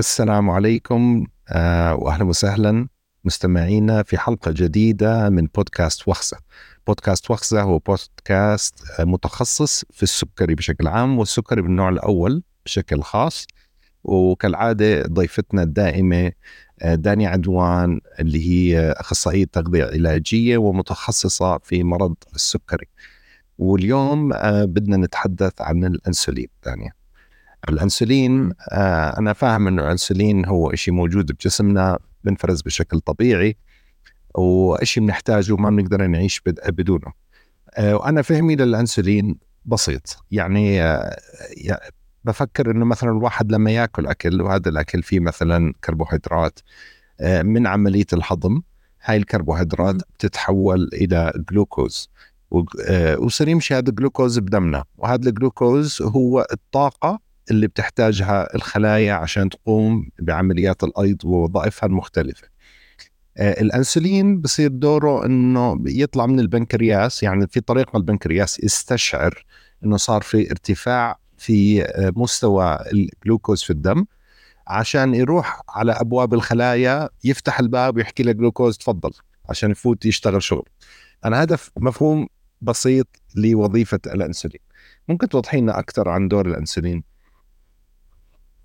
السلام عليكم آه، واهلا وسهلا مستمعينا في حلقة جديدة من بودكاست وخزة. بودكاست وخزة هو بودكاست آه، متخصص في السكري بشكل عام والسكري بالنوع الأول بشكل خاص. وكالعادة ضيفتنا الدائمة آه، دانيا عدوان اللي هي أخصائية تغذية علاجية ومتخصصة في مرض السكري. واليوم بدنا نتحدث عن الأنسولين دانيا. الأنسولين آه أنا فاهم إنه الأنسولين هو شيء موجود بجسمنا بنفرز بشكل طبيعي وشيء بنحتاجه ما بنقدر نعيش بدونه. آه وأنا فهمي للأنسولين بسيط. يعني آه بفكر إنه مثلا الواحد لما يأكل أكل وهذا الأكل فيه مثلا كربوهيدرات من عملية الهضم هاي الكربوهيدرات بتتحول إلى جلوكوز وصير يمشي هذا الجلوكوز بدمنا. وهذا الجلوكوز هو الطاقة اللي بتحتاجها الخلايا عشان تقوم بعمليات الأيض ووظائفها المختلفة. آه، الأنسولين بصير دوره إنه يطلع من البنكرياس يعني في طريقه البنكرياس يستشعر إنه صار في ارتفاع في آه، مستوى الجلوكوز في الدم عشان يروح على أبواب الخلايا يفتح الباب ويحكي لك جلوكوز تفضل عشان يفوت يشتغل شغل. أنا هدف مفهوم بسيط لوظيفة الأنسولين. ممكن توضحي لنا أكثر عن دور الأنسولين؟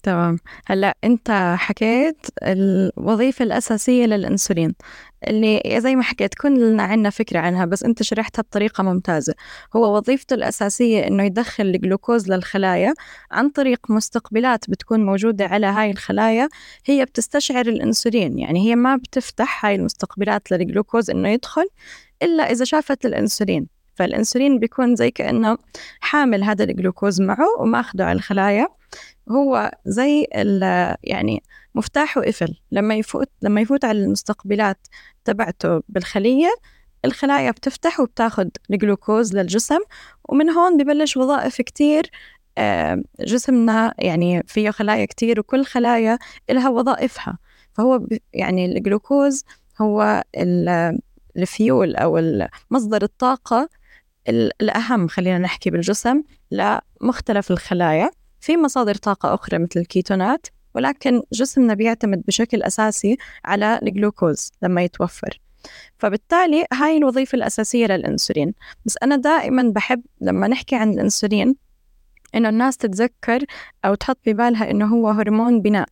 تمام. هلا انت حكيت الوظيفة الأساسية للإنسولين اللي زي ما حكيت كلنا عندنا فكرة عنها بس انت شرحتها بطريقة ممتازة. هو وظيفته الأساسية إنه يدخل الجلوكوز للخلايا عن طريق مستقبلات بتكون موجودة على هاي الخلايا هي بتستشعر الإنسولين. يعني هي ما بتفتح هاي المستقبلات للجلوكوز إنه يدخل إلا إذا شافت الإنسولين. فالإنسولين بيكون زي كأنه حامل هذا الجلوكوز معه وماخده على الخلايا. هو زي يعني مفتاح وقفل. لما يفوت لما يفوت على المستقبلات تبعته بالخلية الخلايا بتفتح وبتاخد الجلوكوز للجسم ومن هون ببلش وظائف كتير جسمنا يعني فيه خلايا كتير وكل خلايا لها وظائفها. فهو يعني الجلوكوز هو الفيول أو مصدر الطاقة الأهم خلينا نحكي بالجسم لمختلف الخلايا. في مصادر طاقة أخرى مثل الكيتونات ولكن جسمنا بيعتمد بشكل أساسي على الجلوكوز لما يتوفر. فبالتالي هاي الوظيفة الأساسية للأنسولين. بس أنا دائما بحب لما نحكي عن الأنسولين إنه الناس تتذكر أو تحط ببالها إنه هو هرمون بناء.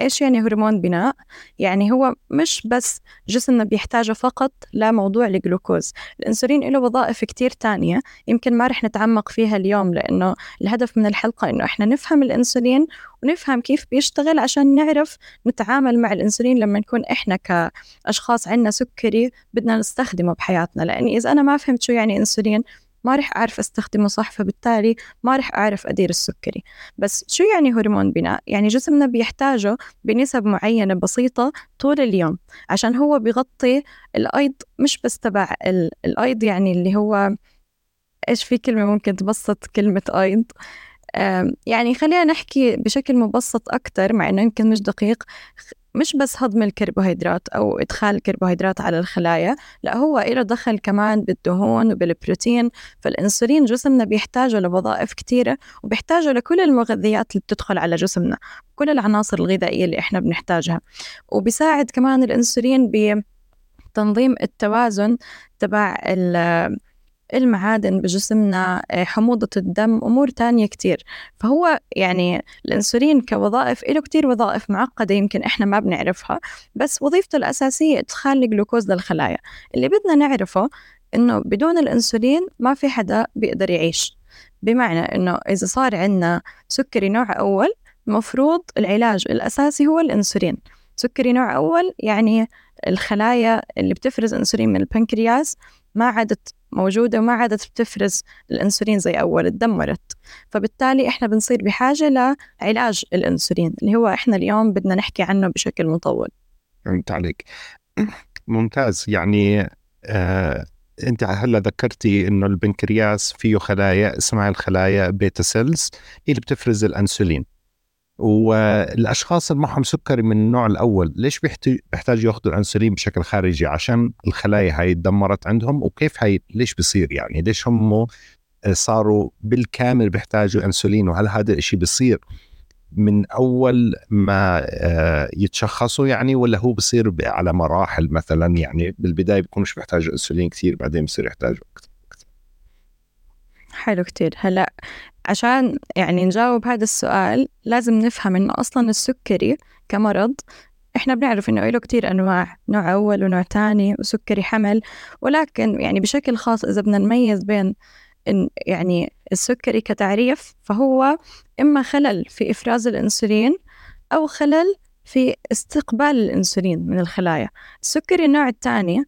إيش يعني هرمون بناء؟ يعني هو مش بس جسمنا بيحتاجه فقط لموضوع الجلوكوز الأنسولين له وظائف كتير تانية يمكن ما رح نتعمق فيها اليوم لأنه الهدف من الحلقة إنه إحنا نفهم الأنسولين ونفهم كيف بيشتغل عشان نعرف نتعامل مع الأنسولين لما نكون إحنا كأشخاص عندنا سكري بدنا نستخدمه بحياتنا لأني إذا أنا ما فهمت شو يعني أنسولين ما رح أعرف أستخدمه صح فبالتالي ما رح أعرف أدير السكري. بس شو يعني هرمون بناء؟ يعني جسمنا بيحتاجه بنسب معينة بسيطة طول اليوم عشان هو بيغطي الأيض مش بس تبع الأيض يعني اللي هو إيش في كلمة ممكن تبسط؟ كلمة أيض. يعني خلينا نحكي بشكل مبسط أكتر مع إنه يمكن مش دقيق. مش بس هضم الكربوهيدرات أو إدخال الكربوهيدرات على الخلايا لا هو إله دخل كمان بالدهون وبالبروتين فالإنسولين جسمنا بيحتاجه لوظائف كتيرة وبيحتاجه لكل المغذيات اللي بتدخل على جسمنا كل العناصر الغذائية اللي إحنا بنحتاجها. وبيساعد كمان الإنسولين بتنظيم التوازن تبع المعادن بجسمنا آه، حموضة الدم أمور تانية كتير. فهو يعني الأنسولين كوظائف له كتير وظائف معقدة يمكن إحنا ما بنعرفها بس وظيفته الأساسية إدخال الجلوكوز للخلايا. اللي بدنا نعرفه إنه بدون الأنسولين ما في حدا بيقدر يعيش. بمعنى إنه إذا صار عندنا سكري نوع أول مفروض العلاج الأساسي هو الأنسولين. سكري نوع أول يعني الخلايا اللي بتفرز أنسولين من البنكرياس ما عادت موجودة وما عادت بتفرز الأنسولين زي أول تدمرت. فبالتالي إحنا بنصير بحاجة لعلاج الأنسولين اللي هو إحنا اليوم بدنا نحكي عنه بشكل مطول. فهمت عليك. ممتاز. يعني آه أنت هلأ ذكرتي إنه البنكرياس فيه خلايا اسمها الخلايا بيتا cells هي اللي بتفرز الإنسولين. والأشخاص اللي معهم سكري من النوع الأول ليش بيحتاجوا يأخذوا الأنسولين بشكل خارجي؟ عشان الخلايا هاي تدمرت عندهم وكيف هاي ليش بصير يعني؟ ليش هم صاروا بالكامل بيحتاجوا أنسولين؟ وهل هذا الشيء بيصير من أول ما آه، يتشخصوا يعني ولا هو بصير على مراحل مثلا؟ يعني بالبداية بيكونوش بيحتاجوا أنسولين كثير بعدين بصير يحتاجوا أكثر. حلو كتير. هلأ عشان يعني نجاوب هذا السؤال لازم نفهم إنه أصلا السكري كمرض إحنا بنعرف إنه له كتير أنواع نوع أول ونوع تاني وسكري حمل. ولكن يعني بشكل خاص إذا بدنا نميز بين يعني السكري كتعريف فهو إما خلل في إفراز الأنسولين أو خلل في استقبال الأنسولين من الخلايا. السكري النوع الثاني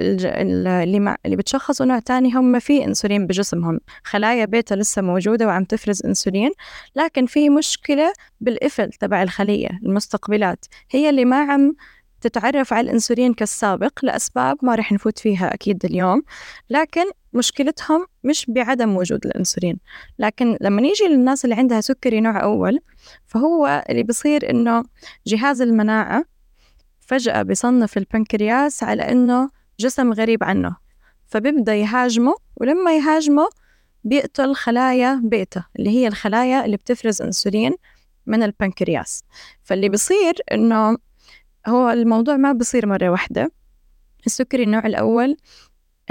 اللي مع اللي بتشخصوا نوع تاني هم في إنسولين بجسمهم. خلايا بيتا لسه موجودة وعم تفرز إنسولين لكن في مشكلة بالقفل تبع الخلية المستقبلات. هي اللي ما عم تتعرف على الإنسولين كالسابق لأسباب ما رح نفوت فيها أكيد اليوم لكن مشكلتهم مش بعدم وجود الإنسولين. لكن لما نيجي للناس اللي عندها سكري نوع أول فهو اللي بصير إنه جهاز المناعة فجأة بيصنف البنكرياس على إنه جسم غريب عنه فبيبدأ يهاجمه ولما يهاجمه بيقتل خلايا بيتا اللي هي الخلايا اللي بتفرز أنسولين من البنكرياس. فاللي بصير إنه هو الموضوع ما بصير مرة واحدة. السكري النوع الأول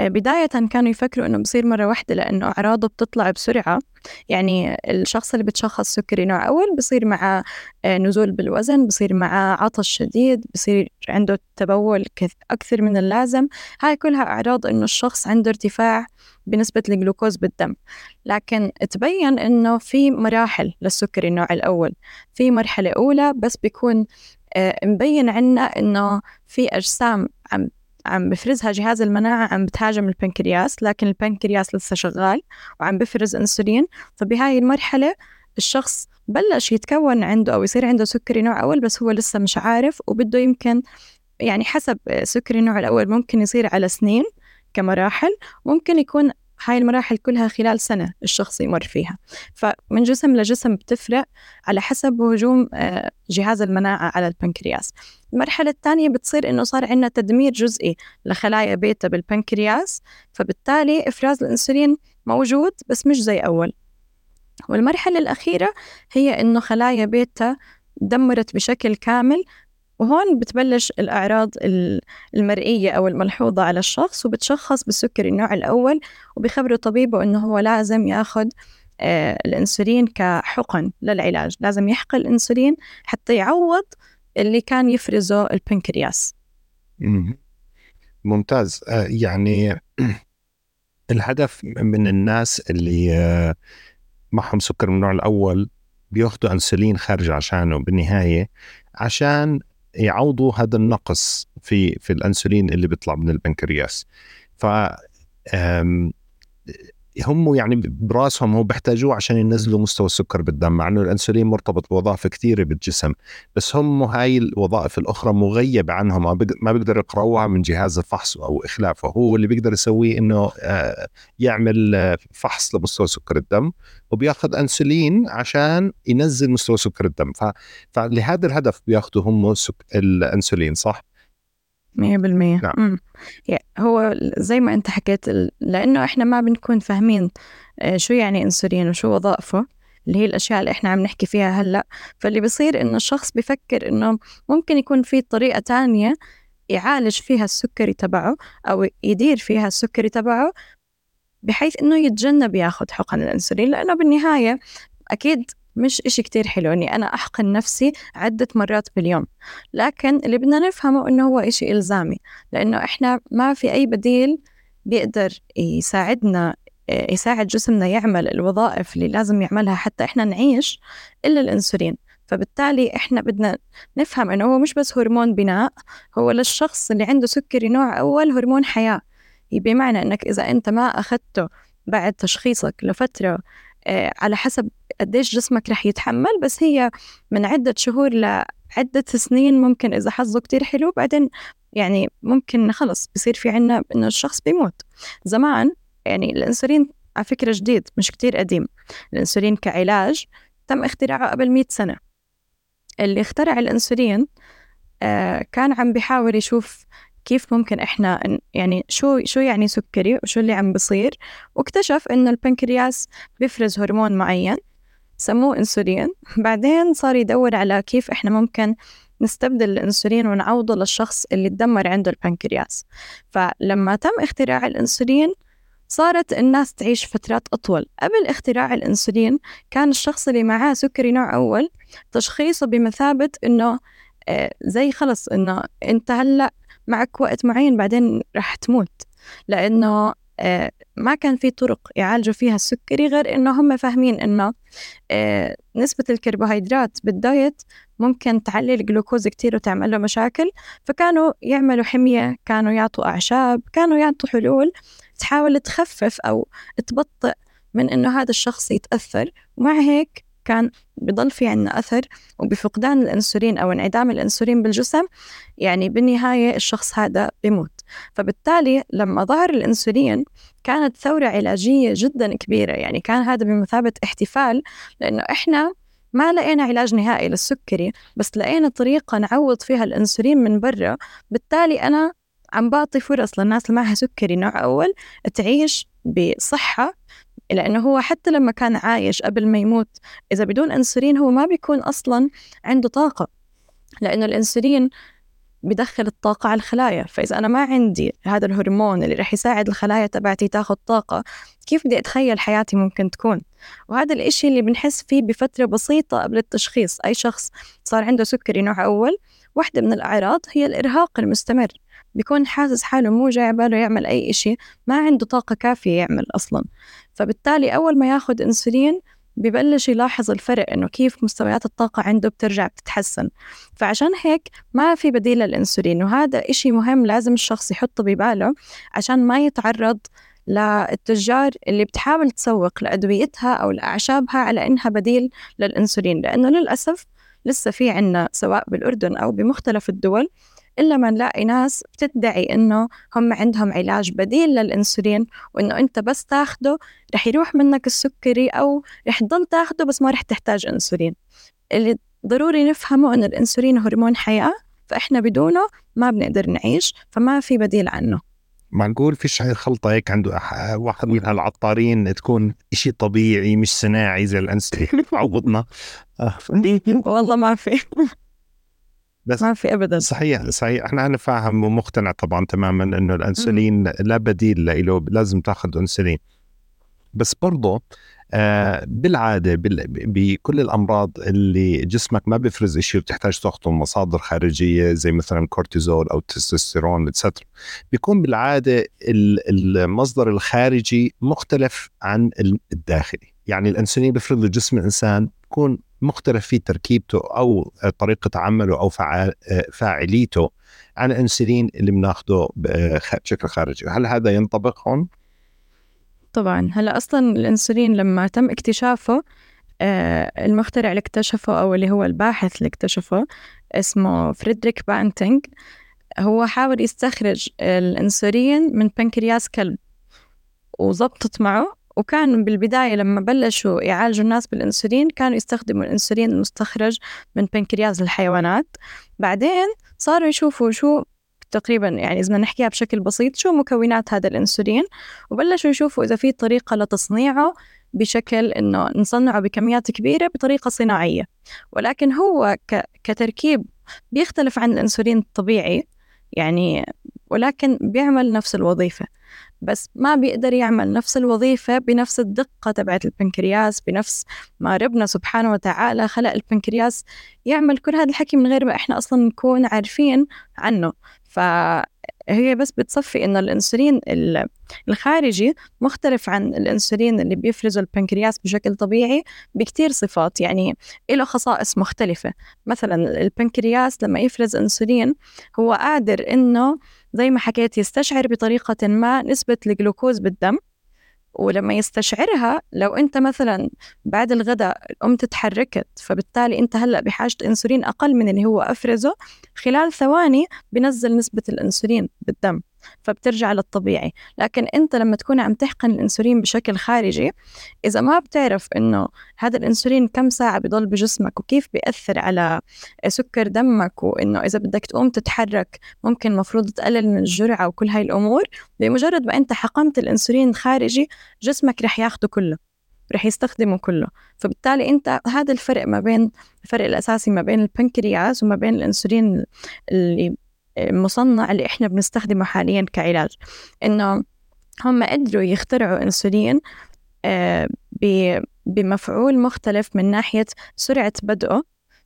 بداية كانوا يفكروا إنه بصير مرة واحدة لأنه أعراضه بتطلع بسرعة. يعني الشخص اللي بتشخص سكري نوع أول بصير معه آه، نزول بالوزن بصير معه عطش شديد بصير عنده تبول أكثر من اللازم. هاي كلها أعراض إنه الشخص عنده ارتفاع بنسبة الجلوكوز بالدم. لكن تبين إنه في مراحل للسكري النوع الأول. في مرحلة أولى بس بيكون آه، مبين عنا إنه في أجسام عم عم بفرزها جهاز المناعة عم بتهاجم البنكرياس لكن البنكرياس لسه شغال وعم بفرز أنسولين. فبهاي المرحلة الشخص بلش يتكون عنده أو يصير عنده سكري نوع أول بس هو لسه مش عارف وبده يمكن يعني حسب سكري النوع الأول ممكن يصير على سنين كمراحل ممكن يكون هاي المراحل كلها خلال سنة الشخص يمر فيها. فمن جسم لجسم بتفرق على حسب هجوم آه، جهاز المناعة على البنكرياس. المرحلة الثانية بتصير إنه صار عندنا تدمير جزئي لخلايا بيتا بالبنكرياس فبالتالي إفراز الأنسولين موجود بس مش زي أول. والمرحلة الأخيرة هي إنه خلايا بيتا دمرت بشكل كامل وهون بتبلش الأعراض المرئية أو الملحوظة على الشخص وبتشخص بالسكري النوع الأول وبيخبروا طبيبه إنه هو لازم ياخذ آه، الأنسولين كحقن للعلاج. لازم يحقن الأنسولين حتى يعوض اللي كان يفرزه البنكرياس. ممتاز. آه، يعني الهدف من الناس اللي آه، معهم سكر من النوع الأول بياخذوا أنسولين خارج عشانه بالنهاية عشان يعوضوا هذا النقص في في الأنسولين اللي بيطلع من البنكرياس. ف هم يعني براسهم هو بيحتاجوه عشان ينزلوا مستوى السكر بالدم مع إنه الأنسولين مرتبط بوظائف كثيرة بالجسم بس هم هاي الوظائف الأخرى مغيبة عنهم ما بيقدر يقرأوها من جهاز الفحص أو إخلافه هو اللي بيقدر يسويه إنه آه، يعمل آه، فحص لمستوى سكر الدم وبياخذ أنسولين عشان ينزل مستوى سكر الدم فلهذا الهدف بياخذوا هم الأنسولين صح؟ مية بالمية. نعم. هو زي ما أنت حكيت لأنه إحنا ما بنكون فاهمين آه، شو يعني أنسولين وشو وظائفه اللي هي الأشياء اللي إحنا عم نحكي فيها هلأ. فاللي بصير إنه الشخص بفكر إنه ممكن يكون في طريقة تانية يعالج فيها السكري تبعه أو يدير فيها السكري تبعه بحيث إنه يتجنب ياخذ حقن الأنسولين لأنه بالنهاية أكيد مش إشي كتير حلو إني أنا أحقن نفسي عدة مرات باليوم. لكن اللي بدنا نفهمه إنه هو إشي إلزامي لأنه إحنا ما في أي بديل بيقدر يساعدنا يساعد جسمنا يعمل الوظائف اللي لازم يعملها حتى إحنا نعيش إلا الأنسولين. فبالتالي إحنا بدنا نفهم إنه هو مش بس هرمون بناء هو للشخص اللي عنده سكري نوع أول هرمون حياة. بمعنى إنك إذا أنت ما أخذته بعد تشخيصك لفترة آه، على حسب قديش جسمك رح يتحمل بس هي من عدة شهور لعدة سنين ممكن إذا حظه كتير حلو بعدين يعني ممكن خلص بصير في عنا إنه الشخص بيموت. زمان يعني الأنسولين على فكرة جديد مش كتير قديم. الأنسولين كعلاج تم اختراعه قبل مئة سنة. اللي اخترع الأنسولين آه كان عم بيحاول يشوف كيف ممكن إحنا يعني شو شو يعني سكري وشو اللي عم بصير؟ واكتشف إنه البنكرياس بيفرز هرمون معين سموه إنسولين. بعدين صار يدور على كيف إحنا ممكن نستبدل الإنسولين ونعوضه للشخص اللي تدمر عنده البنكرياس. فلما تم اختراع الإنسولين صارت الناس تعيش فترات أطول. قبل اختراع الأنسولين كان الشخص اللي معاه سكري نوع أول تشخيصه بمثابة إنه آه، زي خلص إنه أنت هلأ معك وقت معين بعدين رح تموت. لأنه آه، ما كان في طرق يعالجوا فيها السكري غير إنه هم فاهمين إنه آه، نسبة الكربوهيدرات بال diet ممكن تعلي الجلوكوز كتير وتعمل له مشاكل. فكانوا يعملوا حمية كانوا يعطوا أعشاب كانوا يعطوا حلول. تحاول تخفف أو تبطئ من إنه هذا الشخص يتأثر. ومع هيك كان بضل في عنا أثر وبفقدان الأنسولين أو انعدام الأنسولين بالجسم يعني بالنهاية الشخص هذا بيموت. فبالتالي لما ظهر الأنسولين كانت ثورة علاجية جدا كبيرة يعني كان هذا بمثابة احتفال لأنه إحنا ما لقينا علاج نهائي للسكري بس لقينا طريقة نعوض فيها الأنسولين من برا. بالتالي أنا عم بعطي فرص للناس اللي معها سكري نوع أول تعيش بصحة لأنه هو حتى لما كان عايش قبل ما يموت إذا بدون أنسولين هو ما بيكون أصلا عنده طاقة لأنه الأنسولين بدخل الطاقة على الخلايا. فإذا أنا ما عندي هذا الهرمون اللي رح يساعد الخلايا تبعتي تاخذ طاقة كيف بدي أتخيل حياتي ممكن تكون؟ وهذا الإشي اللي بنحس فيه بفترة بسيطة قبل التشخيص. أي شخص صار عنده سكري نوع أول واحدة من الأعراض هي الإرهاق المستمر. بيكون حاسس حاله مو جاي باله يعمل أي إشي ما عنده طاقة كافية يعمل أصلا. فبالتالي أول ما ياخد أنسولين ببلش يلاحظ الفرق إنه كيف مستويات الطاقة عنده بترجع بتتحسن. فعشان هيك ما في بديل للأنسولين وهذا إشي مهم لازم الشخص يحطه بباله عشان ما يتعرض للتجار اللي بتحاول تسوق لأدويتها أو لأعشابها على إنها بديل للأنسولين. لأنه للأسف لسه في عنا سواء بالأردن أو بمختلف الدول إلا ما نلاقي ناس بتدعي إنه هم عندهم علاج بديل للأنسولين وإنه أنت بس تاخده رح يروح منك السكري أو رح تضل تاخده بس ما رح تحتاج أنسولين. اللي ضروري نفهمه إن الأنسولين هرمون حياة فإحنا بدونه ما بنقدر نعيش فما في بديل عنه. معقول فيش هاي الخلطة هيك عنده واحد من هالعطارين تكون إشي طبيعي مش صناعي زي الأنسولين. عوضنا. والله ما في. بس ما في ابدا. صحيح صحيح. إحنا أنا فاهم ومقتنع طبعا تماما إنه الأنسولين لا بديل له لازم تأخذ أنسولين. بس برضه آه بالعادة بكل الأمراض اللي جسمك ما بيفرز شيء وبتحتاج تأخذه من مصادر خارجية زي مثلا كورتيزول أو تستوستيرون اتسترا بيكون بالعادة المصدر الخارجي مختلف عن الداخلي. يعني الأنسولين بيفرز لجسم الإنسان بيكون مختلف في تركيبته أو طريقة عمله أو فاعليته عن الانسولين اللي بناخده بشكل خارجي. هل هذا ينطبق هون؟ طبعا. هلأ أصلا الانسولين لما تم اكتشافه آه، المخترع اللي اكتشفه أو اللي هو الباحث اللي اكتشفه اسمه فريدريك بانتينج هو حاول يستخرج الانسولين من بنكرياس كلب وزبطت معه وكان بالبداية لما بلشوا يعالجوا الناس بالأنسولين كانوا يستخدموا الأنسولين المستخرج من بنكرياس الحيوانات. بعدين صاروا يشوفوا شو تقريبا يعني إذا نحكيها بشكل بسيط شو مكونات هذا الأنسولين؟ وبلشوا يشوفوا إذا في طريقة لتصنيعه بشكل إنه نصنعه بكميات كبيرة بطريقة صناعية. ولكن هو كتركيب بيختلف عن الأنسولين الطبيعي يعني ولكن بيعمل نفس الوظيفة. بس ما بيقدر يعمل نفس الوظيفة بنفس الدقة تبعت البنكرياس بنفس ما ربنا سبحانه وتعالى خلق البنكرياس يعمل كل هذا الحكي من غير ما إحنا أصلا نكون عارفين عنه. فهي بس بتصفي إنه الأنسولين الخارجي مختلف عن الأنسولين اللي بيفرزه البنكرياس بشكل طبيعي بكتير صفات يعني له خصائص مختلفة. مثلا البنكرياس لما يفرز أنسولين هو قادر إنه زي ما حكيت يستشعر بطريقة ما نسبة الجلوكوز بالدم ولما يستشعرها لو أنت مثلا بعد الغداء قمت تحركت فبالتالي أنت هلأ بحاجة إنسولين أقل من اللي هو أفرزه خلال ثواني بنزل نسبة الإنسولين بالدم. فبترجع للطبيعي. لكن أنت لما تكون عم تحقن الإنسولين بشكل خارجي إذا ما بتعرف إنه هذا الإنسولين كم ساعة بضل بجسمك وكيف بيأثر على سكر دمك وإنه إذا بدك تقوم تتحرك ممكن مفروض تقلل من الجرعة وكل هاي الأمور بمجرد ما أنت حقنت الإنسولين الخارجي جسمك رح ياخده كله رح يستخدمه كله. فبالتالي أنت هذا الفرق ما بين الفرق الأساسي ما بين البنكرياس وما بين الإنسولين اللي المصنع اللي إحنا بنستخدمه حاليا كعلاج إنه هم قدروا يخترعوا إنسولين آه، بمفعول مختلف من ناحية سرعة بدءه.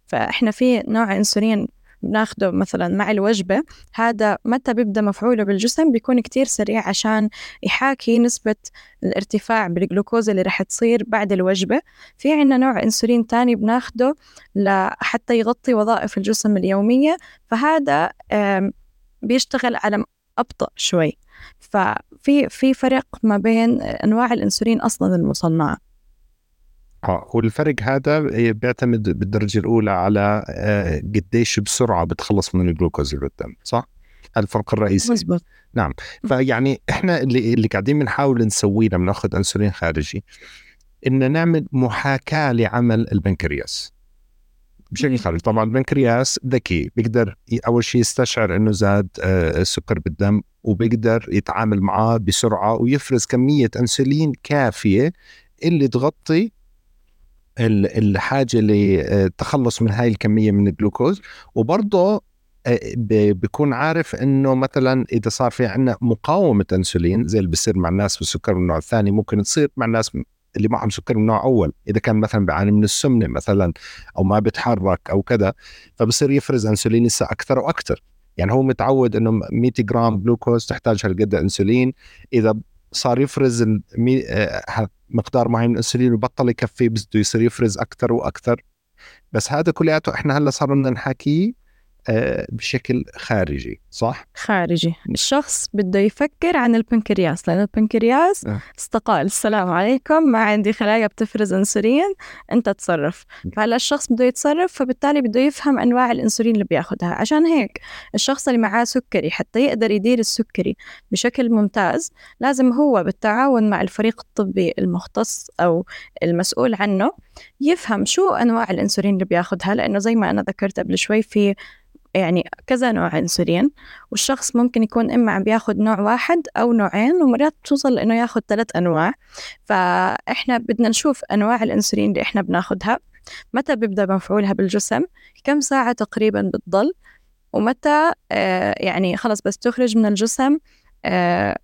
فإحنا في نوع أنسولين بناخده مثلا مع الوجبة هذا متى بيبدأ مفعوله بالجسم بيكون كتير سريع عشان يحاكي نسبة الارتفاع بالجلوكوز اللي رح تصير بعد الوجبة. في عنا نوع أنسولين تاني بناخده لحتى يغطي وظائف الجسم اليومية فهذا بيشتغل على أبطأ شوي. ففي في فرق ما بين أنواع الأنسولين أصلا المصنعة. آه والفرق هذا بيعتمد بالدرجة الأولى على آه، قديش بسرعة بتخلص من الجلوكوز اللي بالدم صح؟ هذا الفرق الرئيسي. مزبوط. نعم. فيعني إحنا اللي اللي قاعدين بنحاول نسويه لما نأخذ انسولين خارجي ان نعمل محاكاة لعمل البنكرياس. بشكل خارجي. طبعا البنكرياس ذكي بيقدر أول شيء يستشعر إنه زاد آه، السكر بالدم وبيقدر يتعامل معاه بسرعة ويفرز كمية أنسولين كافية اللي تغطي الحاجة للتخلص من هاي الكمية من الجلوكوز. وبرضه آه، بيكون عارف إنه مثلا إذا صار في عندنا مقاومة انسولين زي اللي بيصير مع الناس بالسكر من النوع الثاني ممكن تصير مع الناس اللي معهم سكر من نوع أول. إذا كان مثلا بيعاني من السمنة مثلا أو ما بيتحرك أو كذا فبصير يفرز انسولين لسه أكثر وأكثر. يعني هو متعود إنه 100 جرام جلوكوز تحتاج هالقد انسولين. إذا صار يفرز. آه، مقدار معين من الانسولين وبطل يكفي بده يصير يفرز أكثر وأكثر بس هذا كلياته إحنا هلأ صار بدنا نحكيه آه، بشكل خارجي صح؟ خارجي. الشخص بده يفكر عن البنكرياس لأن البنكرياس أه. استقال. السلام عليكم ما عندي خلايا بتفرز أنسولين أنت تصرف. فهلأ الشخص بده يتصرف فبالتالي بده يفهم أنواع الأنسولين اللي بياخدها. عشان هيك الشخص اللي معاه سكري حتى يقدر يدير السكري بشكل ممتاز لازم هو بالتعاون مع الفريق الطبي المختص أو المسؤول عنه يفهم شو أنواع الأنسولين اللي بياخدها لأنه زي ما أنا ذكرت قبل شوي في يعني كذا نوع انسولين والشخص ممكن يكون إما عم بياخد نوع واحد أو نوعين ومرات بتوصل لأنه ياخد ثلاث أنواع. فإحنا بدنا نشوف أنواع الإنسولين اللي إحنا بناخدها متى بيبدأ مفعولها بالجسم كم ساعة تقريبا بتضل ومتى آه يعني خلص بس تخرج من الجسم آه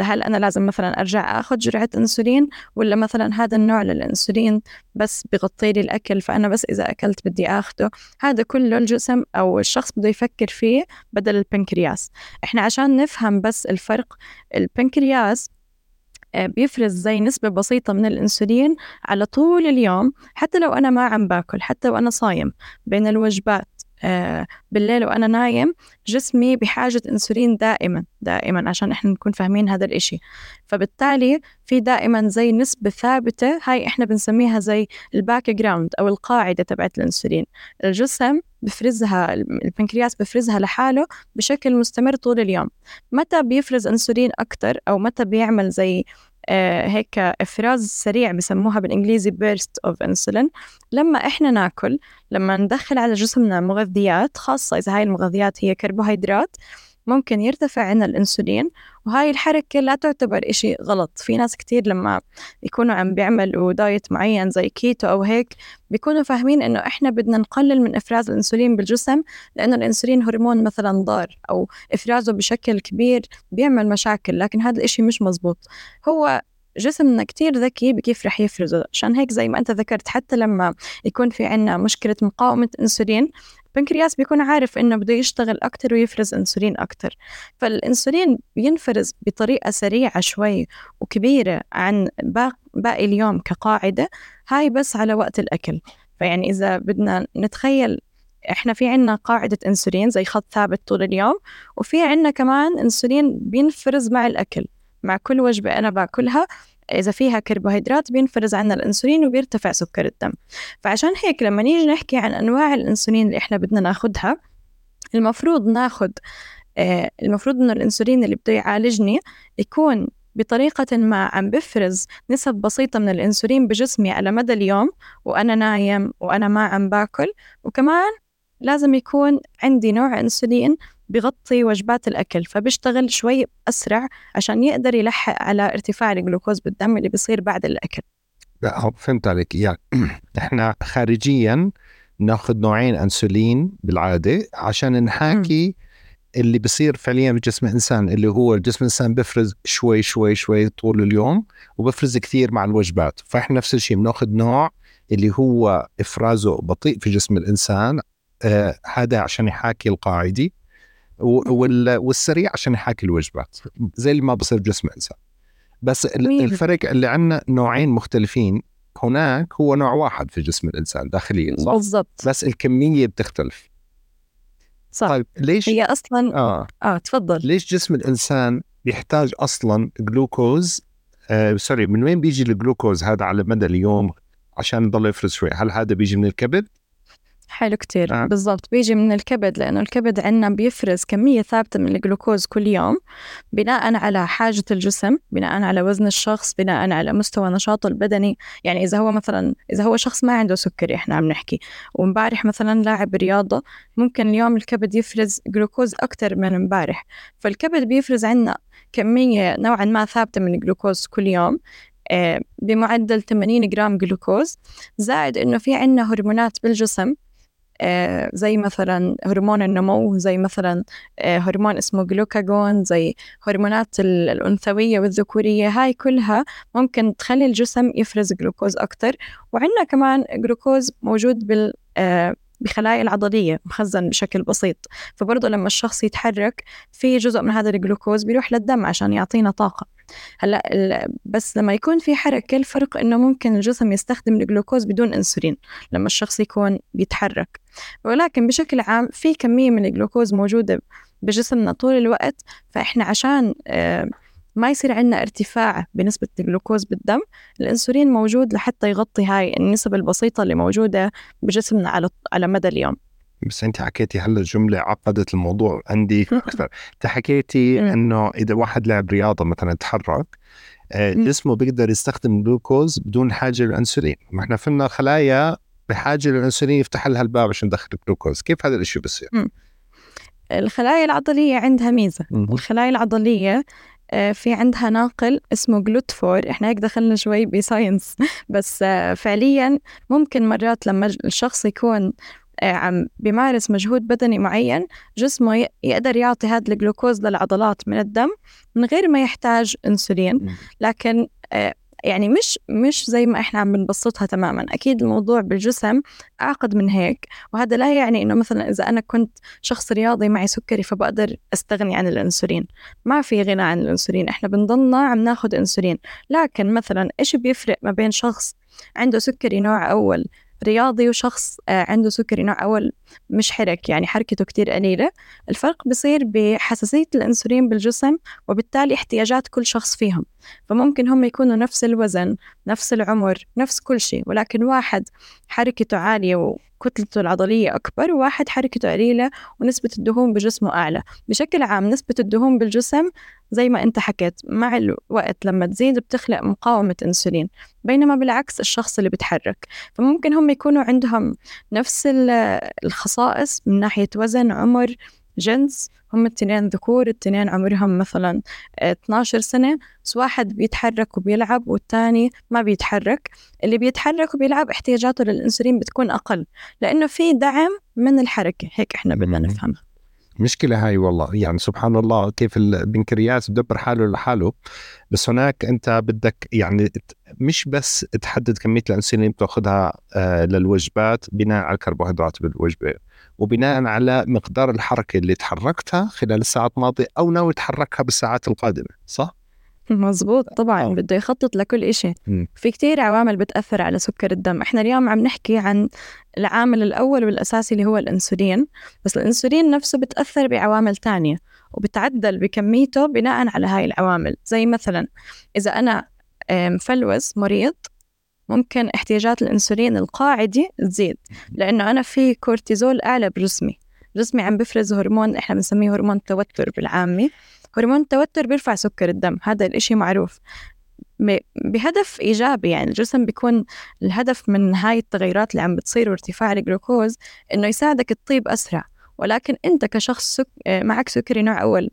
هل أنا لازم مثلا أرجع أخذ جرعة أنسولين ولا مثلا هذا النوع للأنسولين بس بغطي لي الأكل فأنا بس إذا أكلت بدي أخده. هذا كله الجسم أو الشخص بده يفكر فيه بدل البنكرياس. إحنا عشان نفهم بس الفرق البنكرياس آه، بيفرز زي نسبة بسيطة من الأنسولين على طول اليوم حتى لو أنا ما عم باكل حتى وأنا صايم بين الوجبات. بالليل وأنا نايم جسمي بحاجة أنسولين دائما دائما عشان إحنا نكون فاهمين هذا الإشي. فبالتالي في دائما زي نسبة ثابتة هاي إحنا بنسميها زي ال background أو القاعدة تبعت الأنسولين. الجسم بفرزها البنكرياس بفرزها لحاله بشكل مستمر طول اليوم. متى بيفرز أنسولين أكتر أو متى بيعمل زي هيك افراز سريع بسموها بالإنجليزي burst of insulin لما إحنا ناكل لما ندخل على جسمنا مغذيات خاصة إذا هاي المغذيات هي كربوهيدرات ممكن يرتفع عنا الأنسولين وهاي الحركة لا تعتبر إشي غلط. في ناس كتير لما يكونوا عم بيعملوا diet معين زي كيتو أو هيك بيكونوا فاهمين إنه إحنا بدنا نقلل من إفراز الأنسولين بالجسم لأنه الأنسولين هرمون مثلا ضار أو إفرازه بشكل كبير بيعمل مشاكل لكن هذا الإشي مش مزبوط. هو جسمنا كتير ذكي بكيف رح يفرزه. عشان هيك زي ما أنت ذكرت حتى لما يكون في عنا مشكلة مقاومة أنسولين البنكرياس بيكون عارف إنه بده يشتغل أكتر ويفرز أنسولين أكتر. فالأنسولين بينفرز بطريقة سريعة شوي وكبيرة عن باقي اليوم كقاعدة هاي بس على وقت الأكل. فيعني إذا بدنا نتخيل إحنا في عنا قاعدة إنسولين زي خط ثابت طول اليوم وفي عنا كمان إنسولين بينفرز مع الأكل مع كل وجبة أنا باكلها إذا فيها كربوهيدرات بينفرز عنا الأنسولين وبيرتفع سكر الدم. فعشان هيك لما نيجي نحكي عن أنواع الأنسولين اللي إحنا بدنا ناخدها المفروض ناخد آه المفروض إنه الأنسولين اللي بده يعالجني يكون بطريقة ما عم بفرز نسب بسيطة من الأنسولين بجسمي على مدى اليوم وأنا نايم وأنا ما عم باكل. وكمان لازم يكون عندي نوع أنسولين بغطي وجبات الأكل فبيشتغل شوي أسرع عشان يقدر يلحق على ارتفاع الجلوكوز بالدم اللي بيصير بعد الأكل. لا فهمت عليك. يعني إحنا خارجيا نأخذ نوعين أنسولين بالعادة عشان نحاكي اللي بصير فعليا بجسم الانسان اللي هو الجسم الانسان بفرز شوي شوي شوي طول اليوم وبفرز كثير مع الوجبات. فإحنا نفس الشيء بنأخذ نوع اللي هو إفرازه بطيء في جسم الإنسان آه هذا عشان يحاكي القاعدي والسريع عشان يحاكي الوجبات زي اللي ما بصير بجسم الانسان بس الفرق اللي عندنا نوعين مختلفين. هناك هو نوع واحد في جسم الإنسان داخليا صح؟ بالضبط. بس الكمية بتختلف. صح. طيب ليش هي أصلا آه. آه تفضل. ليش جسم الإنسان بيحتاج أصلا جلوكوز؟ آه sorry من وين بيجي الجلوكوز هذا على مدى اليوم عشان يضل يفرز شوي؟ هل هذا بيجي من الكبد؟ حلو كتير. آه. بالضبط. بيجي من الكبد لأنه الكبد عندنا بيفرز كمية ثابتة من الجلوكوز كل يوم بناء على حاجة الجسم بناء على وزن الشخص بناء على مستوى نشاطه البدني. يعني إذا هو مثلا إذا هو شخص ما عنده سكري إحنا عم نحكي. وامبارح مثلا لاعب رياضة ممكن اليوم الكبد يفرز جلوكوز أكتر من إمبارح. فالكبد بيفرز عندنا كمية نوعا ما ثابتة من الجلوكوز كل يوم آه، بمعدل 80 جرام جلوكوز. زائد إنه في عندنا هرمونات بالجسم زي مثلا هرمون النمو زي مثلا آه، هرمون اسمه جلوكاجون زي هرمونات الأنثوية والذكورية. هاي كلها ممكن تخلي الجسم يفرز جلوكوز أكتر. وعندنا كمان جلوكوز موجود بال آه، بخلايا العضلية مخزن بشكل بسيط. فبرضه لما الشخص يتحرك في جزء من هذا الجلوكوز بيروح للدم عشان يعطينا طاقة. هلأ بس لما يكون في حركة الفرق إنه ممكن الجسم يستخدم الجلوكوز بدون إنسولين لما الشخص يكون بيتحرك. ولكن بشكل عام في كمية من الجلوكوز موجودة بجسمنا طول الوقت فإحنا عشان آه، ما يصير عندنا ارتفاع بنسبة الجلوكوز بالدم الأنسولين موجود لحتى يغطي هاي النسب البسيطة اللي موجودة بجسمنا على على مدى اليوم. بس انت حكيتي هلأ جملة عقدت الموضوع عندي أكثر. انت حكيتي إنه إذا واحد لعب رياضة مثلا تحرك آه، جسمه بيقدر يستخدم الجلوكوز بدون حاجة للأنسولين. ما إحنا فينا خلايا بحاجة للأنسولين يفتح لها الباب عشان تدخل الجلوكوز. كيف هذا الشيء بصير الخلايا العضلية عندها ميزة. الخلايا العضلية آه، في عندها ناقل اسمه GLUT4. إحنا هيك دخلنا شوي ب science. بس آه، فعليا ممكن مرات لما الشخص يكون عم بيمارس مجهود بدني معين جسمه يقدر يعطي هذا الجلوكوز للعضلات من الدم من غير ما يحتاج إنسولين. لكن يعني مش مش زي ما إحنا عم بنبسطها تماما. أكيد الموضوع بالجسم أعقد من هيك وهذا لا يعني إنه مثلا إذا أنا كنت شخص رياضي معي سكري فبقدر أستغني عن الإنسولين. ما في غنى عن الإنسولين. إحنا بنضلنا عم ناخذ إنسولين. لكن مثلا إيش بيفرق ما بين شخص عنده سكري نوع أول رياضي وشخص آه، عنده سكري نوع أول مش حرك يعني حركته كتير قليلة. الفرق بصير بحساسية الأنسولين بالجسم وبالتالي احتياجات كل شخص فيهم. فممكن هم يكونوا نفس الوزن نفس العمر نفس كل شيء ولكن واحد حركته عالية وكتلته العضلية أكبر وواحد حركته قليلة ونسبة الدهون بجسمه أعلى. بشكل عام نسبة الدهون بالجسم زي ما أنت حكيت مع الوقت لما تزيد بتخلق مقاومة أنسولين بينما بالعكس الشخص اللي بيتحرك. فممكن هم يكونوا عندهم نفس الخصائص من ناحية وزن عمر جنس هم التنين ذكور التنين عمرهم مثلا 12 سنة بس واحد بيتحرك وبيلعب والتاني ما بيتحرك. اللي بيتحرك وبيلعب احتياجاته للأنسولين بتكون أقل لأنه في دعم من الحركة. هيك إحنا بدنا نفهمها. مشكلة هاي والله. يعني سبحان الله كيف البنكرياس بدبر حاله لحاله بس هناك أنت بدك يعني مش بس تحدد كمية الإنسولين بتأخذها آه، للوجبات بناء على الكربوهيدرات بالوجبة. وبناء على مقدار الحركة اللي تحركتها خلال الساعات الماضية أو ناوي تحركها بالساعات القادمة صح؟ مزبوط طبعا بده يخطط لكل إشي. في كتير عوامل بتأثر على سكر الدم. إحنا اليوم عم نحكي عن العامل الأول والأساسي اللي هو الأنسولين بس الأنسولين نفسه بتأثر بعوامل تانية وبتعدل بكميته بناء على هاي العوامل. زي مثلا إذا أنا مفلوس مريض ممكن احتياجات الأنسولين القاعدي تزيد لأنه أنا في كورتيزول أعلى بجسمي جسمي عم بفرز هرمون إحنا بنسميه هرمون التوتر بالعامي هرمون التوتر بيرفع سكر الدم هذا الإشي معروف. بهدف إيجابي يعني الجسم بيكون الهدف من هاي التغيرات اللي عم بتصير وارتفاع الجلوكوز إنه يساعدك تطيب أسرع. ولكن أنت كشخص سك... معك سكري نوع أول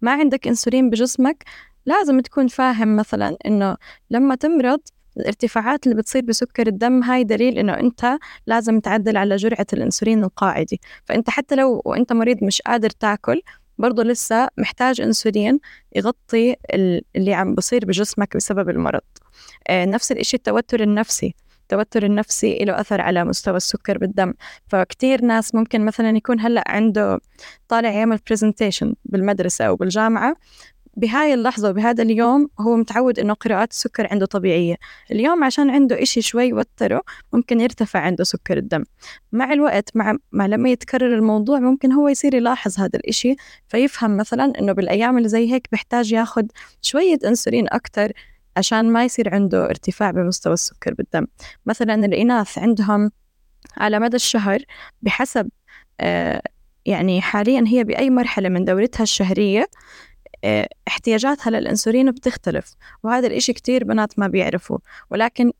ما عندك أنسولين بجسمك لازم تكون فاهم مثلا إنه لما تمرض الارتفاعات اللي بتصير بسكر الدم هاي دليل إنه أنت لازم تعدل على جرعة الأنسولين القاعدي فأنت حتى لو وأنت مريض مش قادر تاكل برضه لسه محتاج أنسولين يغطي اللي عم بصير بجسمك بسبب المرض. آه، نفس الإشي التوتر النفسي. التوتر النفسي له أثر على مستوى السكر بالدم. فكتير ناس ممكن مثلا يكون هلأ عنده طالع يعمل presentation بالمدرسة أو بالجامعة. بهاي اللحظة وبهذا اليوم هو متعود إنه قراءات السكر عنده طبيعية. اليوم عشان عنده إشي شوي وتره ممكن يرتفع عنده سكر الدم. مع الوقت مع, مع لما يتكرر الموضوع ممكن هو يصير يلاحظ هذا الإشي فيفهم مثلا إنه بالأيام اللي زي هيك بيحتاج ياخد شوية أنسولين أكتر عشان ما يصير عنده ارتفاع بمستوى السكر بالدم. مثلا الإناث عندهم على مدى الشهر بحسب آه يعني حاليا هي بأي مرحلة من دورتها الشهرية احتياجاتها للأنسولين بتختلف وهذا الإشي كتير بنات ما بيعرفوا ولكن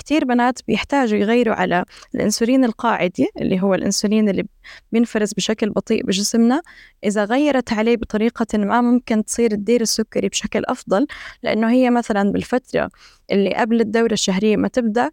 كتير بنات بيحتاجوا يغيروا على الأنسولين القاعدي اللي هو الأنسولين اللي بينفرز بشكل بطيء بجسمنا إذا غيرت عليه بطريقة ما ممكن تصير تدير السكري بشكل أفضل لأنه هي مثلا بالفترة اللي قبل الدورة الشهرية ما تبدأ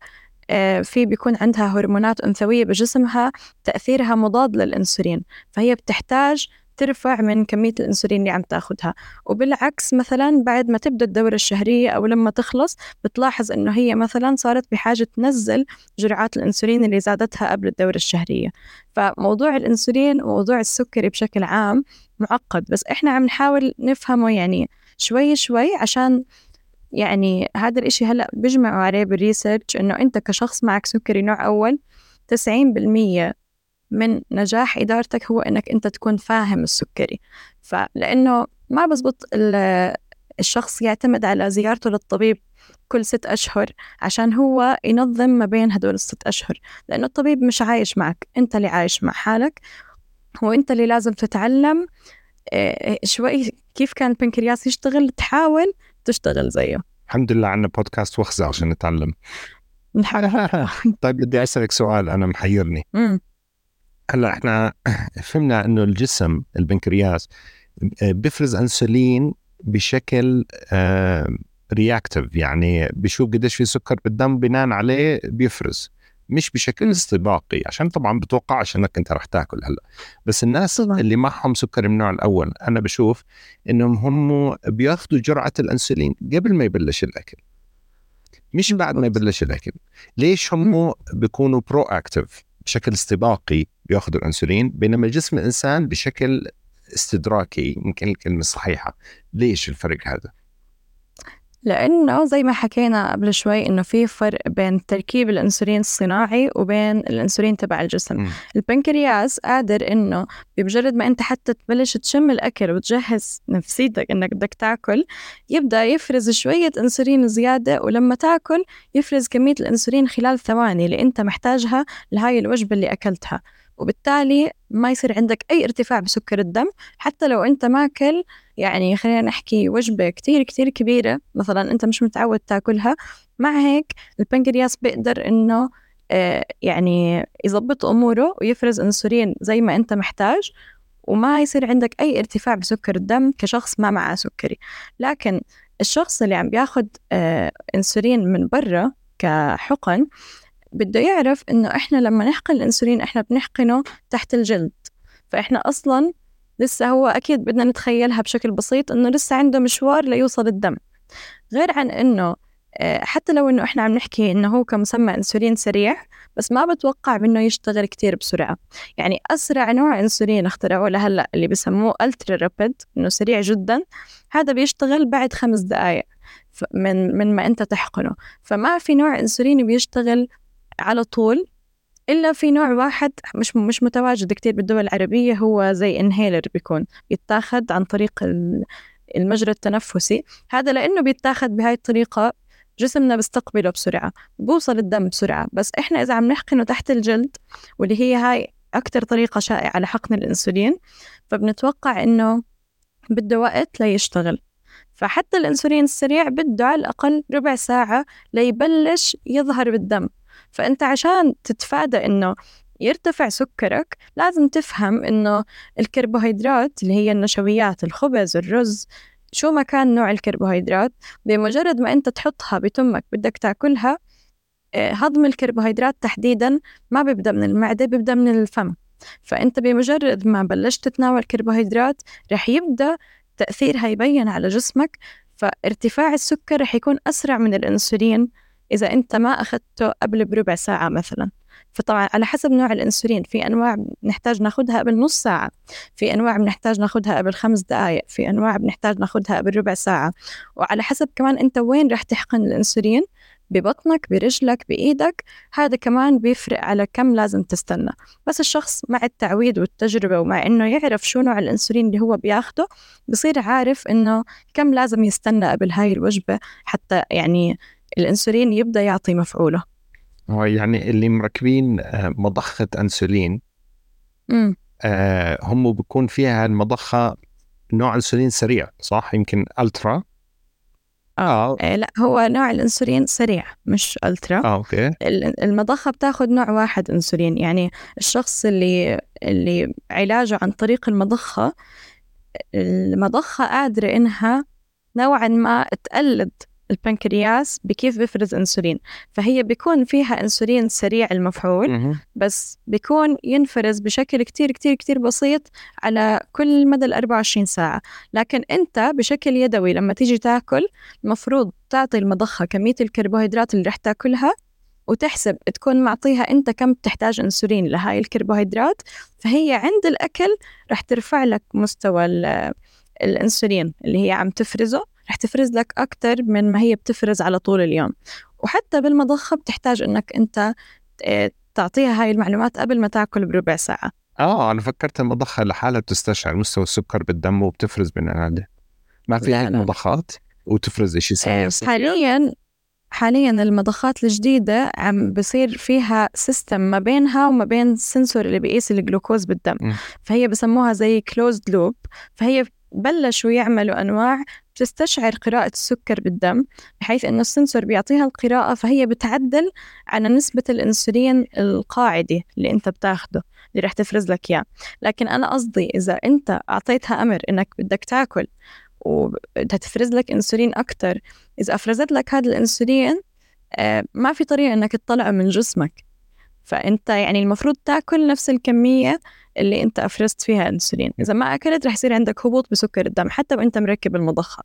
آه، في بيكون عندها هرمونات أنثوية بجسمها تأثيرها مضاد للأنسولين فهي بتحتاج ترفع من كمية الأنسولين اللي عم تاخدها. وبالعكس مثلا بعد ما تبدأ الدورة الشهرية أو لما تخلص بتلاحظ إنه هي مثلا صارت بحاجة تنزل جرعات الأنسولين اللي زادتها قبل الدورة الشهرية. فموضوع الأنسولين وموضوع السكري بشكل عام معقد بس إحنا عم نحاول نفهمه يعني شوي شوي عشان يعني هذا الإشي هلأ بيجمعوا عليه بال research إنه أنت كشخص معك سكري نوع أول 90% من نجاح إدارتك هو إنك أنت تكون فاهم السكري. فلأنه ما بزبط الشخص يعتمد على زيارته للطبيب كل ست أشهر عشان هو ينظم ما بين هدول الست أشهر. لأنه الطبيب مش عايش معك أنت اللي عايش مع حالك وأنت اللي لازم تتعلم آه، شوي كيف كان البنكرياس يشتغل تحاول تشتغل زيه. الحمد لله عندنا بودكاست وخزة عشان نتعلم. طيب بدي أسألك سؤال أنا محيرني. هلا إحنا فهمنا انه الجسم البنكرياس آه، بيفرز انسولين بشكل reactive آه، يعني بشوف قديش في سكر بالدم بناء عليه بيفرز. مش بشكل استباقي عشان طبعا بتوقعش انك انت رح تاكل هلا. بس الناس. اللي معهم سكر من النوع الأول أنا بشوف إنهم هم بياخذوا جرعة الأنسولين قبل ما يبلش الأكل. مش بعد ما يبلش الأكل. ليش هم بيكونوا proactive بشكل استباقي بياخذوا الانسولين بينما جسم الإنسان بشكل استدراكي يمكن الكلمة الصحيحة. ليش الفرق هذا؟ لأنه زي ما حكينا قبل شوي إنه في فرق بين تركيب الأنسولين الصناعي وبين الأنسولين تبع الجسم م. البنكرياس قادر إنه بمجرد ما أنت حتى تبلش تشم الأكل وتجهز نفسيتك إنك بدك تاكل يبدأ يفرز شوية أنسولين زيادة ولما تاكل يفرز كمية الأنسولين خلال ثواني اللي أنت محتاجها لهاي الوجبة اللي أكلتها وبالتالي ما يصير عندك أي ارتفاع بسكر الدم حتى لو أنت ماكل يعني خلينا نحكي وجبة كتير كتير كبيرة مثلا أنت مش متعود تاكلها. مع هيك البنكرياس بيقدر إنه آه، يعني يظبط أموره ويفرز أنسولين زي ما أنت محتاج وما يصير عندك أي ارتفاع بسكر الدم كشخص ما معه سكري. لكن الشخص اللي عم بياخد آه، أنسولين من برا كحقن بده يعرف إنه إحنا لما نحقن الأنسولين إحنا بنحقنه تحت الجلد. فإحنا أصلا لسه هو أكيد بدنا نتخيلها بشكل بسيط إنه لسه عنده مشوار ليوصل الدم. غير عن إنه آه، حتى لو إنه إحنا عم نحكي إنه هو كمسمى أنسولين سريع بس ما بتوقع منه يشتغل كتير بسرعة. يعني أسرع نوع أنسولين اخترعوه لهلأ اللي بسموه ألترا رابيد إنه سريع جدا هذا بيشتغل بعد خمس دقايق من من ما أنت تحقنه. فما في نوع أنسولين بيشتغل على طول إلا في نوع واحد مش مش متواجد كتير بالدول العربية هو زي انهيلر بيكون يتاخد عن طريق المجرى التنفسي. هذا لأنه بيتاخد بهاي الطريقة جسمنا بيستقبله بسرعة بوصل الدم بسرعة. بس إحنا إذا عم نحقنه تحت الجلد واللي هي هاي أكتر طريقة شائعة لحقن الأنسولين فبنتوقع إنه بده وقت ليشتغل. فحتى الأنسولين السريع بده على الأقل ربع ساعة ليبلش يظهر بالدم. فأنت عشان تتفادى إنه يرتفع سكرك لازم تفهم إنه الكربوهيدرات اللي هي النشويات الخبز الرز شو ما كان نوع الكربوهيدرات بمجرد ما أنت تحطها بتمك بدك تاكلها آه، هضم الكربوهيدرات تحديدا ما بيبدأ من المعدة بيبدأ من الفم. فأنت بمجرد ما بلشت تتناول كربوهيدرات رح يبدأ تأثيرها يبين على جسمك فارتفاع السكر رح يكون أسرع من الأنسولين إذا أنت ما أخذته قبل بربع ساعة مثلا. فطبعا على حسب نوع الإنسولين في أنواع بنحتاج ناخذها قبل نص ساعة في أنواع بنحتاج ناخذها قبل خمس دقائق في أنواع بنحتاج ناخذها قبل ربع ساعة. وعلى حسب كمان أنت وين رح تحقن الإنسولين ببطنك برجلك بإيدك هذا كمان بيفرق على كم لازم تستنى. بس الشخص مع التعويد والتجربة ومع إنه يعرف شو نوع الأنسولين اللي هو بياخده بصير عارف إنه كم لازم يستنى قبل هاي الوجبة حتى يعني الأنسولين يبدأ يعطي مفعوله. هو يعني اللي مركبين آه، مضخة أنسولين امم آه، هم بيكون فيها المضخة نوع أنسولين سريع صح؟ يمكن ألترا؟ آه إيه، لا هو نوع الانسولين سريع مش ultra. آه okay. ال- المضخة بتاخذ نوع واحد انسولين يعني الشخص اللي اللي علاجه عن طريق المضخة المضخة قادرة إنها نوعا ما تقلد البنكرياس بكيف بيفرز انسولين. فهي بيكون فيها انسولين سريع المفعول. بس بيكون ينفرز بشكل كتير كتير كتير بسيط على كل مدى ال 24 ساعة. لكن أنت بشكل يدوي لما تيجي تاكل المفروض تعطي المضخة كمية الكربوهيدرات اللي رح تاكلها وتحسب تكون معطيها أنت كم بتحتاج أنسولين لهاي الكربوهيدرات. فهي عند الأكل رح ترفع لك مستوى ال- الأنسولين اللي هي عم تفرزه. رح تفرز لك أكتر من ما هي بتفرز على طول اليوم. وحتى بالمضخة بتحتاج إنك أنت ت- تعطيها هاي المعلومات قبل ما تاكل بربع ساعة. آه أنا فكرت المضخة لحالها بتستشعر مستوى السكر بالدم وبتفرز من عنده ما في هيك. مضخات وتفرز شيء آه، سريع حاليا حاليا المضخات الجديدة عم بصير فيها system ما بينها وما بين ال sensor اللي بيقيس الجلوكوز بالدم. م. فهي بسموها زي closed loop فهي بلشوا يعملوا أنواع بتستشعر قراءة السكر بالدم بحيث إنه ال sensor بيعطيها القراءة فهي بتعدل على نسبة الأنسولين القاعدي اللي أنت بتاخده اللي رح تفرز لك إياه. لكن أنا قصدي إذا أنت أعطيتها أمر إنك بدك تاكل وبدها تفرز لك إنسولين أكثر إذا أفرزت لك هذا الإنسولين آه، ما في طريقة إنك تطلعه من جسمك. فأنت يعني المفروض تاكل نفس الكمية اللي انت أفرزت فيها إنسولين. إذا ما أكلت رح يصير عندك هبوط بسكر الدم حتى وإنت مركب المضخة.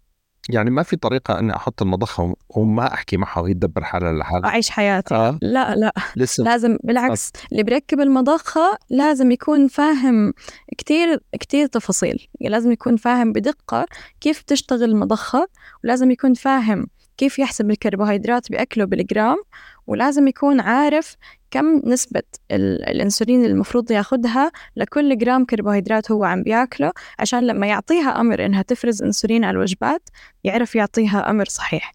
يعني ما في طريقة إني أحط المضخة وما أحكي معها وهي تدبر حالها لحالها. أعيش حياتي. آه. لا لا. لسه. لازم بالعكس. اللي بركب المضخة لازم يكون فاهم كتير كتير تفاصيل. لازم يكون فاهم بدقة كيف تشتغل المضخة ولازم يكون فاهم كيف يحسب الكربوهيدرات بأكله بالجرام ولازم يكون عارف كم نسبة ال- الأنسولين المفروض ياخدها لكل جرام كربوهيدرات هو عم بياكله عشان لما يعطيها أمر إنها تفرز أنسولين على الوجبات يعرف يعطيها أمر صحيح.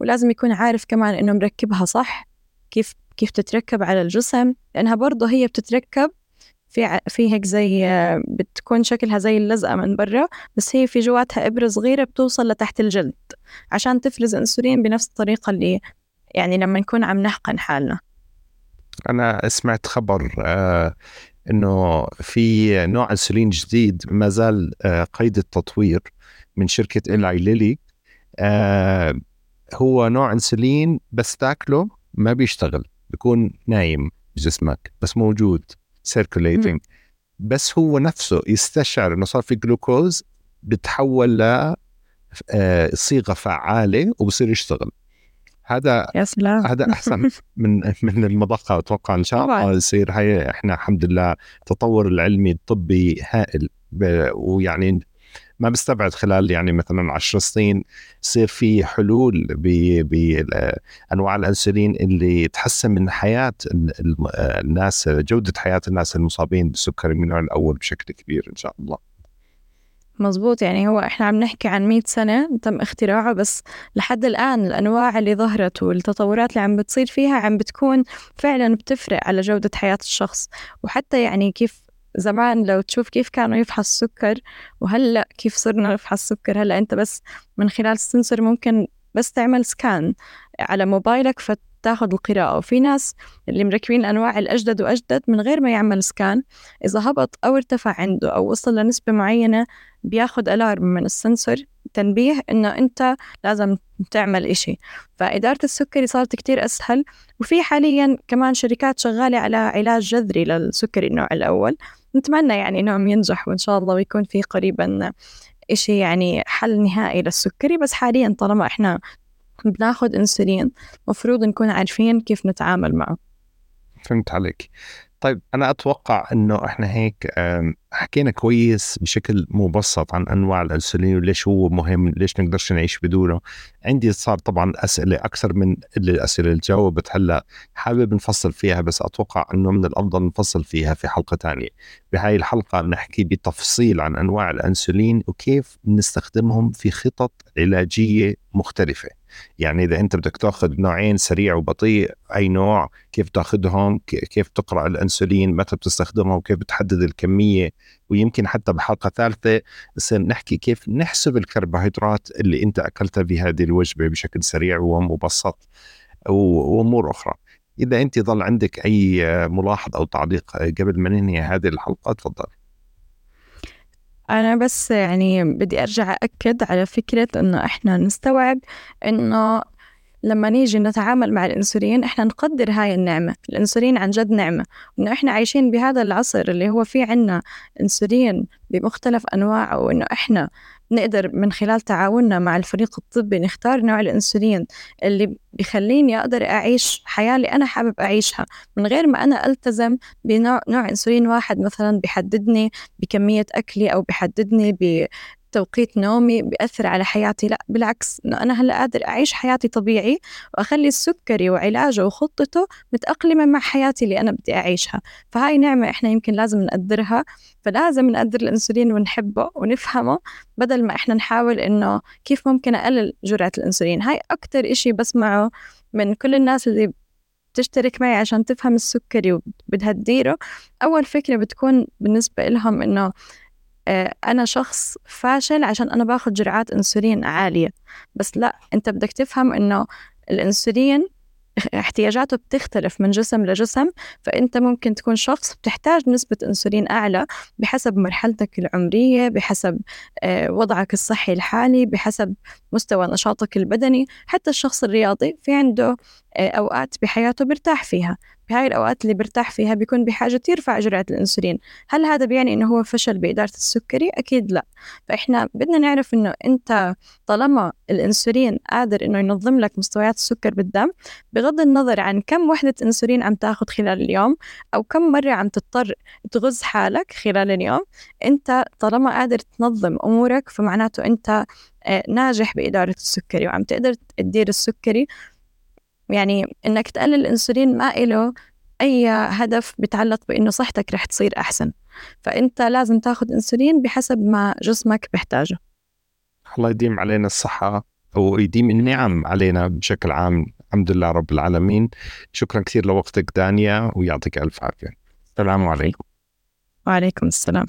ولازم يكون عارف كمان إنه مركبها صح كيف كيف تتركب على الجسم لأنها برضه هي بتتركب في في هيك زي بتكون شكلها زي اللزقة من برا بس هي في جواتها إبرة صغيرة بتوصل لتحت الجلد عشان تفرز أنسولين بنفس الطريقة اللي يعني لما نكون عم نحقن حالنا. أنا سمعت خبر آه إنه في نوع إنسولين جديد ما زال آه قيد التطوير من شركة ايلاي ليلي آه هو نوع إنسولين بس تاكله ما بيشتغل بيكون نايم بجسمك بس موجود. circulating بس هو نفسه يستشعر إنه صار في جلوكوز بتحول ل آه، صيغة فعالة وبصير يشتغل. هذا يا سلام. هذا أحسن من من المضخة أتوقع إن شاء. الله يصير. هي إحنا الحمد لله التطور العلمي الطبي هائل ويعني ما بستبعد خلال يعني مثلا 10 سنين يصير في حلول بانواع الأنسولين اللي تحسن من حياة ال- ال- الناس جودة حياة الناس المصابين بالسكري من النوع الأول بشكل كبير إن شاء الله. مزبوط يعني هو إحنا عم نحكي عن 100 سنة تم اختراعه بس لحد الآن الأنواع اللي ظهرت والتطورات اللي عم بتصير فيها عم بتكون فعلا بتفرق على جودة حياة الشخص وحتى يعني كيف زمان لو تشوف كيف كانوا يفحص السكر وهلا كيف صرنا نفحص السكر؟ هلا أنت بس من خلال السنسور ممكن بس تعمل سكان على موبايلك تاخذ القراءة. وفي ناس اللي مركبين الأنواع الأجدد وأجدد من غير ما يعمل سكان إذا هبط أو ارتفع عنده أو وصل لنسبة معينة بياخد alarm من ال sensor تنبيه إنه أنت لازم تعمل إشي. فإدارة السكري صارت كتير أسهل. وفي حاليا كمان شركات شغالة على علاج جذري للسكري النوع الأول. نتمنى يعني إنهم ينجحوا إن شاء الله ويكون في قريبا إشي يعني حل نهائي للسكري. بس حاليا طالما إحنا بناخد إنسولين. مفروض نكون عارفين كيف نتعامل معه. فهمت عليك. طيب أنا أتوقع إنه إحنا هيك حكينا كويس بشكل مبسط عن أنواع الإنسولين وليش هو مهم ليش نقدرش نعيش بدونه. عندي صار طبعا أسئلة أكثر من الأسئلة اللي جاوبت هلأ حابب نفصل فيها بس أتوقع إنه من الأفضل نفصل فيها في حلقة ثانية بهاي الحلقة نحكي بتفصيل عن أنواع الإنسولين وكيف نستخدمهم في خطط علاجية مختلفة. يعني إذا أنت بدك تأخذ نوعين سريع وبطيء أي نوع كيف تأخذهم كيف تقرأ الأنسولين متى بتستخدمهم كيف بتحدد الكمية ويمكن حتى بحلقة ثالثة نصير نحكي كيف نحسب الكربوهيدرات اللي أنت اكلتها في هذه الوجبة بشكل سريع ومبسط وأمور أخرى. إذا أنت ظل عندك أي ملاحظ أو تعليق قبل ما ننهي هذه الحلقة تفضل. أنا بس يعني بدي أرجع أكد على فكرة إنه إحنا نستوعب إنه لما نيجي نتعامل مع الإنسولين إحنا نقدر هاي النعمة الإنسولين عن جد نعمة انه إحنا عايشين بهذا العصر اللي هو في عنا إنسولين بمختلف أنواعه وإنه إحنا نقدر من خلال تعاوننا مع الفريق الطبي نختار نوع الإنسولين اللي بخليني أقدر أعيش حياة اللي أنا حابب أعيشها من غير ما أنا ألتزم بنوع نوع إنسولين واحد مثلا بحددني بكمية أكلي أو بحددني توقيت نومي بيأثر على حياتي. لا بالعكس إنه أنا هلأ قادر أعيش حياتي طبيعي وأخلي السكري وعلاجه وخطته متأقلمة مع حياتي اللي أنا بدي أعيشها. فهاي نعمة إحنا يمكن لازم نقدرها. فلازم نقدر الأنسولين ونحبه ونفهمه بدل ما إحنا نحاول إنه كيف ممكن أقلل جرعة الأنسولين. هاي أكتر إشي بسمعه من كل الناس اللي بتشترك معي عشان تفهم السكري وبدها تديره. أول فكرة بتكون بالنسبة لهم إنه آه، أنا شخص فاشل عشان أنا باخذ جرعات أنسولين عالية. بس لا أنت بدك تفهم إنه الأنسولين احتياجاته بتختلف من جسم لجسم. فأنت ممكن تكون شخص بتحتاج نسبة أنسولين أعلى بحسب مرحلتك العمرية بحسب آه، وضعك الصحي الحالي بحسب مستوى نشاطك البدني. حتى الشخص الرياضي في عنده آه، أوقات بحياته برتاح فيها. بهاي الأوقات اللي برتاح فيها بيكون بحاجة يرفع جرعة الأنسولين هل هذا بيعني إنه هو فشل بإدارة السكري؟ أكيد لا فإحنا بدنا نعرف إنه أنت طالما الأنسولين قادر إنه ينظم لك مستويات السكر بالدم بغض النظر عن كم وحدة أنسولين عم تاخذ خلال اليوم أو كم مرة عم تضطر تغز حالك خلال اليوم أنت طالما قادر تنظم أمورك فمعناته أنت آه، ناجح بإدارة السكري وعم تقدر تدير السكري يعني إنك تقلل الأنسولين ما إله أي هدف بيتعلق بإنه صحتك رح تصير أحسن. فأنت لازم تاخذ أنسولين بحسب ما جسمك بيحتاجه. الله يديم علينا الصحة ويديم النعم علينا بشكل عام. الحمد لله رب العالمين. شكرا كثير لوقتك دانيا ويعطيك ألف عافية. السلام عليكم. وعليكم السلام.